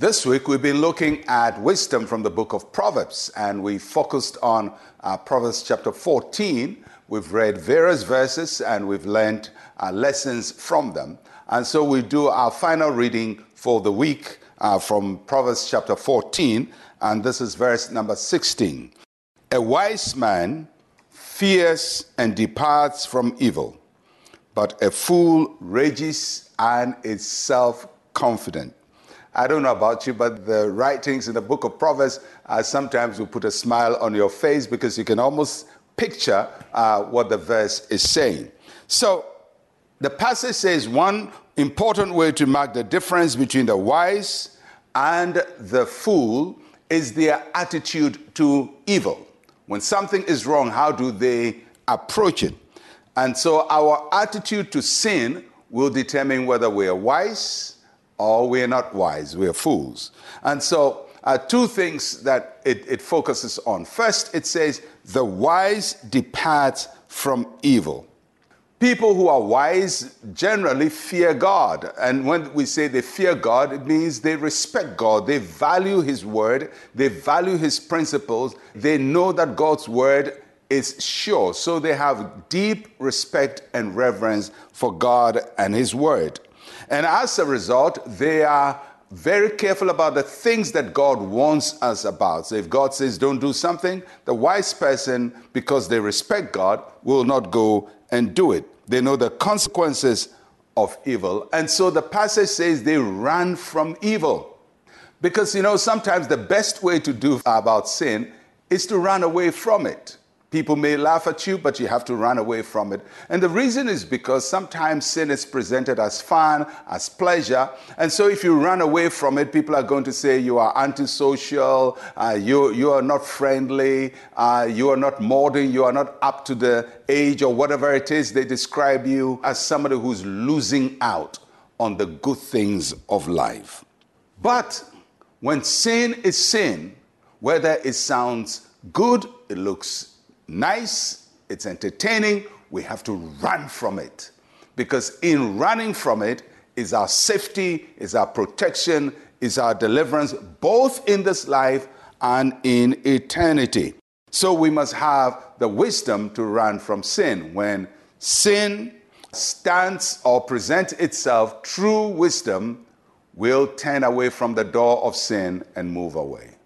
This week we've been looking at wisdom from the book of Proverbs and we focused on uh, Proverbs chapter 14. We've read various verses and we've learned uh, lessons from them. And so we do our final reading for the week uh, from Proverbs chapter 14 and this is verse number 16. A wise man fears and departs from evil, but a fool rages and is self confident. I don't know about you, but the writings in the book of Proverbs uh, sometimes will put a smile on your face because you can almost picture uh, what the verse is saying. So the passage says one important way to mark the difference between the wise and the fool is their attitude to evil. When something is wrong, how do they approach it? And so our attitude to sin will determine whether we are wise or we're not wise, we're fools. And so, uh, two things that it, it focuses on. First, it says, the wise depart from evil. People who are wise generally fear God. And when we say they fear God, it means they respect God. They value His word. They value His principles. They know that God's word is sure. So they have deep respect and reverence for God and His word. And as a result, they are very careful about the things that God wants us about. So if God says don't do something, the wise person, because they respect God, will not go and do it. They know the consequences of evil. And so the passage says they run from evil. Because, you know, sometimes the best way to do about sin is to run away from it. People may laugh at you, but you have to run away from it. And the reason is because sometimes sin is presented as fun, as pleasure. And so if you run away from it, people are going to say you are antisocial, uh, you, you are not friendly, uh, you are not modern, you are not up to the age or whatever it is. They describe you as somebody who's losing out on the good things of life. But when sin is sin, whether it sounds good, it looks nice, it's entertaining, we have to run from it. Because in running from it is our safety, is our protection, is our deliverance, both in this life and in eternity. So we must have the wisdom to run from sin. When sin stands or presents itself, true wisdom will turn away from the door of sin and move away.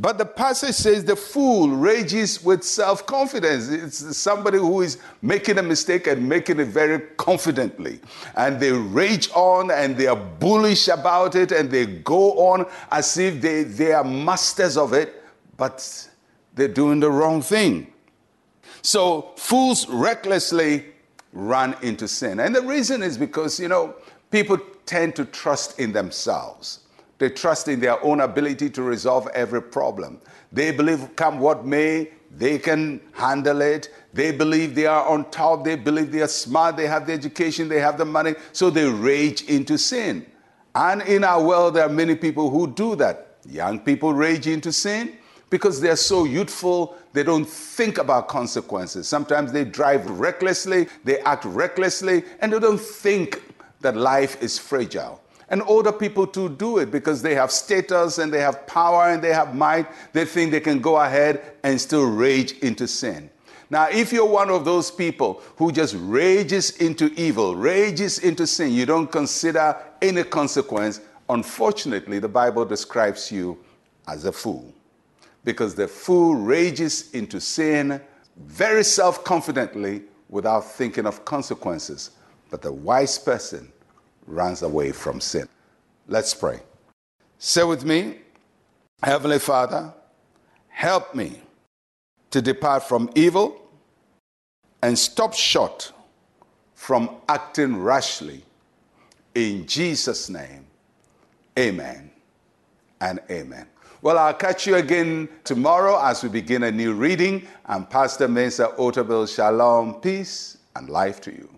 But the passage says the fool rages with self confidence. It's somebody who is making a mistake and making it very confidently. And they rage on and they are bullish about it and they go on as if they, they are masters of it, but they're doing the wrong thing. So fools recklessly run into sin. And the reason is because, you know, people tend to trust in themselves. They trust in their own ability to resolve every problem. They believe, come what may, they can handle it. They believe they are on top. They believe they are smart. They have the education. They have the money. So they rage into sin. And in our world, there are many people who do that. Young people rage into sin because they're so youthful, they don't think about consequences. Sometimes they drive recklessly, they act recklessly, and they don't think that life is fragile. And older people to do it because they have status and they have power and they have might. They think they can go ahead and still rage into sin. Now, if you're one of those people who just rages into evil, rages into sin, you don't consider any consequence, unfortunately, the Bible describes you as a fool. Because the fool rages into sin very self confidently without thinking of consequences. But the wise person runs away from sin. Let's pray. Say with me, Heavenly Father, help me to depart from evil and stop short from acting rashly. In Jesus' name, amen and amen. Well, I'll catch you again tomorrow as we begin a new reading. I'm Pastor Mensa Otabil. Shalom, peace, and life to you.